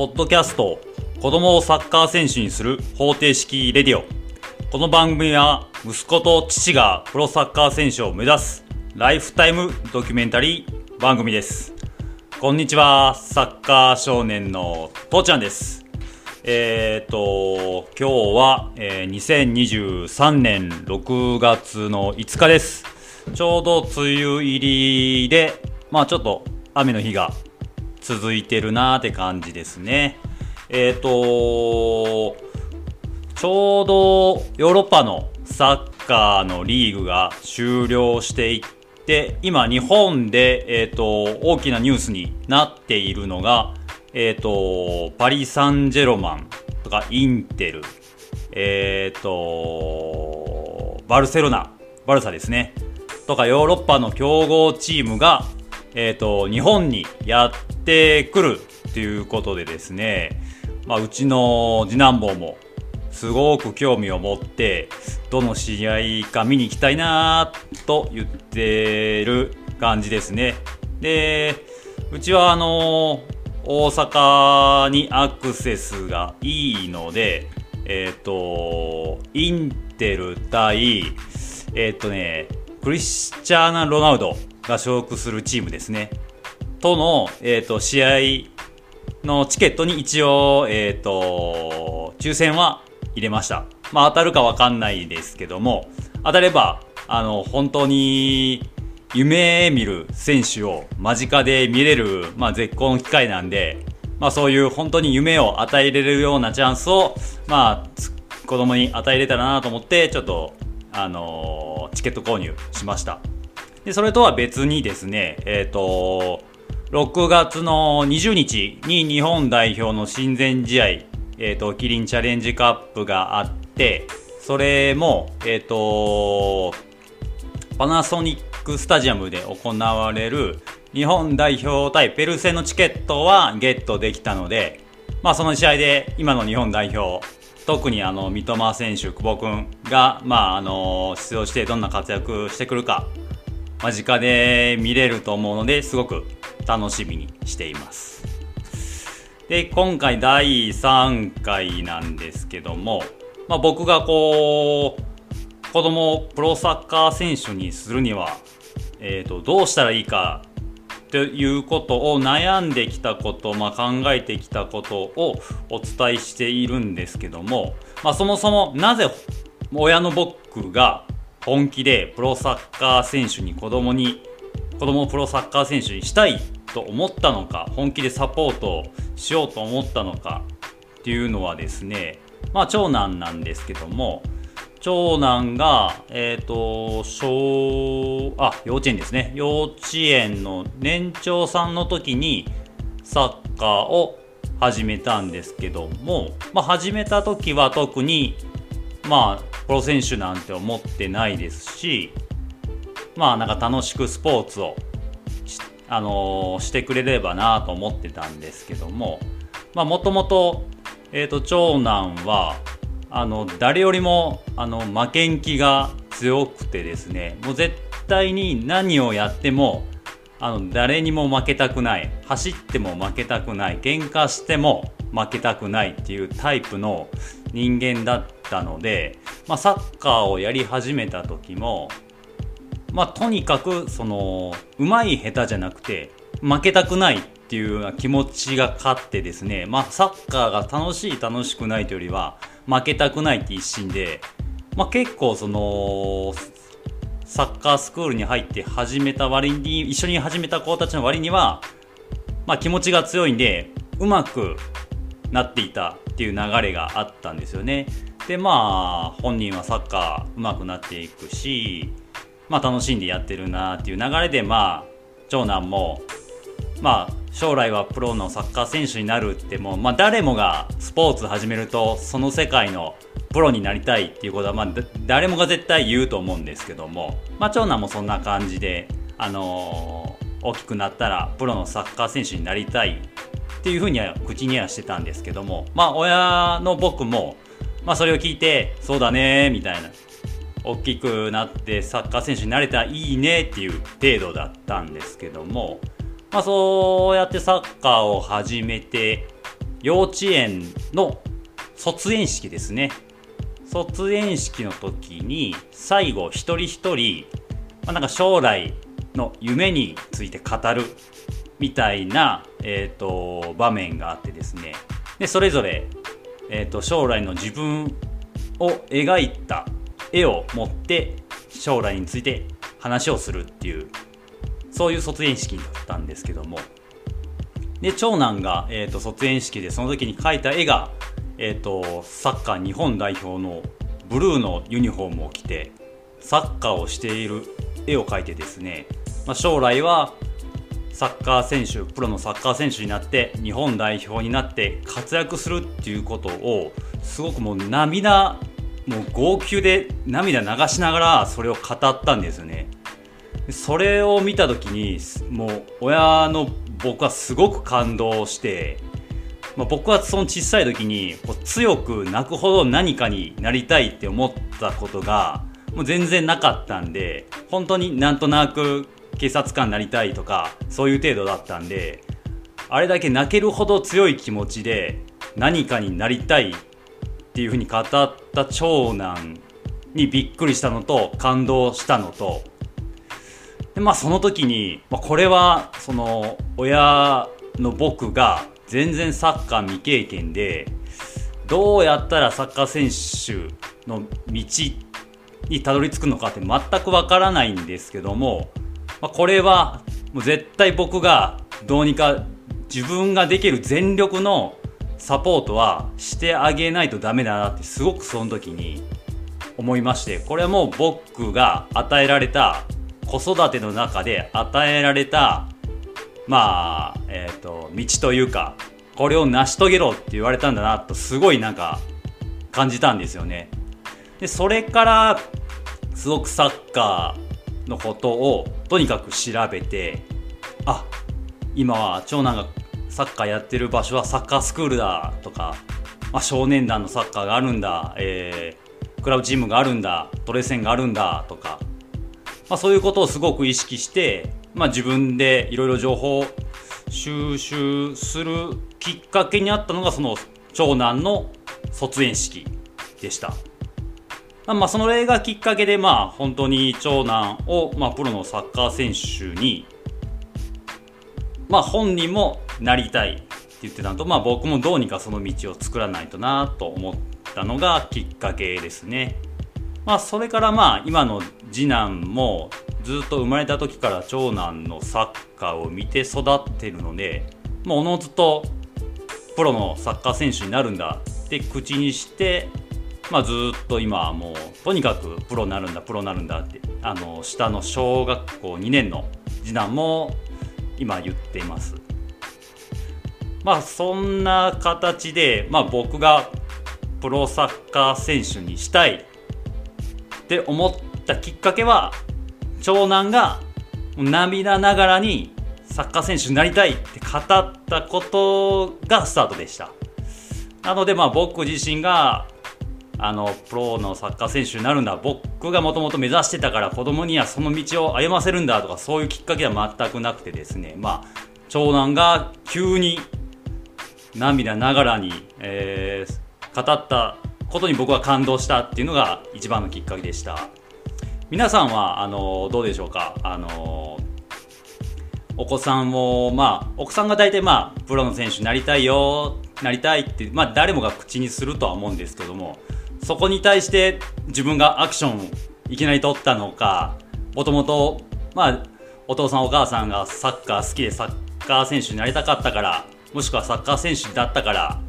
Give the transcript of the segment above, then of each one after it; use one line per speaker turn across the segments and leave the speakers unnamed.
ポッドキャスト子供をサッカー選手にする方程式レディオ。この番組は息子と父がプロサッカー選手を目指すライフタイムドキュメンタリー番組です。こんにちはサッカー少年の父ちゃんです。えっ、と今日は、えー、2023年6月の5日です。ちょうど梅雨入りでまあちょっと雨の日が続いてるなーって感じですね。えっ、ー、とちょうどヨーロッパのサッカーのリーグが終了していって今日本で、えーと、大きなニュースになっているのが、えーと、パリ・サンジェロマンとかインテル、えーとバルセロナバルサですねとかヨーロッパの強豪チームがえーと、日本にやってくるということでですね、まあ、うちの次男坊もすごく興味を持ってどの試合か見に行きたいなと言ってる感じですねでうちはあの大阪にアクセスがいいのでえっ、ー、とインテル対えっ、ー、とねクリスチャーナ・ロナウドが所属するチームですね。との、えーと、試合のチケットに一応、えーと、抽選は入れました。まあ、当たるかわかんないですけども、当たれば、あの、本当に夢見る選手を間近で見れる、まあ、絶好の機会なんで、まあ、そういう本当に夢を与えれるようなチャンスを、まあ、子供に与えれたらなと思って、ちょっと、あの、チケット購入しました。でそれとは別にですね、えっ、ー、と、6月の20日に日本代表の親善試合、え、ー、と、キリンチャレンジカップがあって、それも、え、ー、と、パナソニックスタジアムで行われる日本代表対ペルセのチケットはゲットできたので、まあ、その試合で今の日本代表特にあの三笘選手、久保君が、まあ、あの出場してどんな活躍してくるか間近で見れると思うのですごく楽しみにしています。で、今回第3回なんですけども、まあ、僕がこう、子供をプロサッカー選手にするには、えーと、どうしたらいいかということを悩んできたこと、まあ、考えてきたことをお伝えしているんですけども、まあ、そもそもなぜ親の僕が本気でプロサッカー選手に子供に子供をプロサッカー選手にしたいと思ったのか本気でサポートしようと思ったのかっていうのはですねまあ長男なんですけども長男がえっ、ー、と小あ幼稚園ですね。幼稚園の年長さんの時にサッカーを始めたんですけども、まあ、始めた時は特にまあプロ選手なんて思ってないですしまあなんか楽しくスポーツをあのー、してくれればなと思ってたんですけどもまあもともと,、えーと、長男はあの誰よりもあの負けん気が強くてですねもう絶対に何をやってもあの誰にも負けたくない走っても負けたくない喧嘩しても負けたくないっていうタイプの人間だったので、まあ、サッカーをやり始めた時も、まあ、とにかくその上手い下手じゃなくて負けたくないっていう気持ちが勝ってですね、まあ、サッカーが楽しい楽しくないというよりは負けたくないって一心で、まあ、結構そのサッカースクールに入って始めた割に一緒に始めた子たちの割には、まあ、気持ちが強いんでうまくなっていたっていう流れがあったんですよね。でまあ本人はサッカー上手くなっていくし、まあ、楽しんでやってるなっていう流れでまあ長男もまあ将来はプロのサッカー選手になるってもう、まあ、誰もがスポーツ始めるとその世界のプロになりたいっていうことは、まあ、誰もが絶対言うと思うんですけども、まあ、長男もそんな感じで、あのー、大きくなったらプロのサッカー選手になりたいっていうふうには口にはしてたんですけどもまあ親の僕も、まあ、それを聞いてそうだねみたいな。大きくなってサッカー選手になれたらいいねっていう程度だったんですけども、まあ、そうやってサッカーを始めて幼稚園の卒園式ですね。卒園式の時に最後一人一人、まあ、なんか将来の夢について語るみたいな、えーと、場面があってですね。でそれぞれ、えーと、将来の自分を描いた絵を持って将来について話をするっていうそういう卒園式だったんですけども。で長男が、えーと、卒園式でその時に描いた絵がえーと、サッカー日本代表のブルーのユニフォームを着てサッカーをしている絵を描いてですね、まあ、将来はサッカー選手プロのサッカー選手になって日本代表になって活躍するっていうことをすごくもう涙もう号泣で涙流しながらそれを語ったんですよね。それを見た時にもう親の僕はすごく感動してまあ、僕はその小さい時にこう強く泣くほど何かになりたいって思ったことがもう全然なかったんで本当になんとなく警察官になりたいとかそういう程度だったんであれだけ泣けるほど強い気持ちで何かになりたいっていうふうに語った長男にびっくりしたのと感動したのとでまあその時に、まあ、これはその親の僕が全然サッカー未経験でどうやったらサッカー選手の道にたどり着くのかって全くわからないんですけども、まあ、これはもう絶対僕がどうにか自分ができる全力のサポートはしてあげないとダメだなってすごくその時に思いましてこれはもう僕が与えられた子育ての中で与えられたまあ、えっ、ー、と、道というか、これを成し遂げろって言われたんだなと、すごいなんか、感じたんですよね。で、それから、すごくサッカーのことを、とにかく調べて、あ、今は長男がサッカーやってる場所はサッカースクールだとか、まあ、少年団のサッカーがあるんだ、えー、クラブチームがあるんだ、トレーセンがあるんだとか、まあ、そういうことをすごく意識して、まあ、自分でいろいろ情報を収集するきっかけにあったのがその長男の卒園式でした。まあ、その例がきっかけで、まあ、本当に長男を、まあ、プロのサッカー選手に、まあ、本人もなりたいって言ってたのと、まあ、僕もどうにかその道を作らないとなと思ったのがきっかけですね。まあ、それからまあ今の次男もずっと生まれた時から長男のサッカーを見て育ってるのでもうおのずとプロのサッカー選手になるんだって口にして、まあ、ずっと今はもうとにかくプロになるんだプロになるんだってあの下の小学校2年の次男も今言っています。まあそんな形で、まあ、僕がプロサッカー選手にしたいって思ったきっかけは長男が涙ながらにサッカー選手になりたいって語ったことがスタートでした。なのでまあ僕自身があのプロのサッカー選手になるんだ。僕がもともと目指してたから子供にはその道を歩ませるんだとかそういうきっかけは全くなくてですね。まあ長男が急に涙ながらに、えー、語ったことに僕は感動したっていうのが一番のきっかけでした。皆さんはあのどうでしょうか？あのお子さんもまあお子さんが大体まあプロの選手になりたいよなりたいってまあ誰もが口にするとは思うんですけどもそこに対して自分がアクションいきなり取ったのかもともとまあお父さんお母さんがサッカー好きでサッカー選手になりたかったからもしくはサッカー選手だったから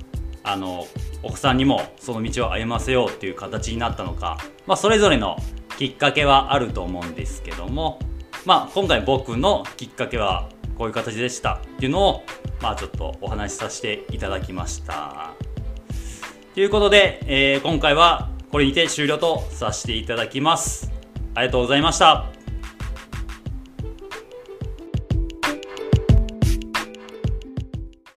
あのお子さんにもその道を歩ませようっていう形になったのか、まあ、それぞれのきっかけはあると思うんですけども、まあ、今回僕のきっかけはこういう形でしたっていうのを、まあ、ちょっとお話しさせていただきました。ということで、えー、今回はこれにて終了とさせていただきます。ありがとうございました。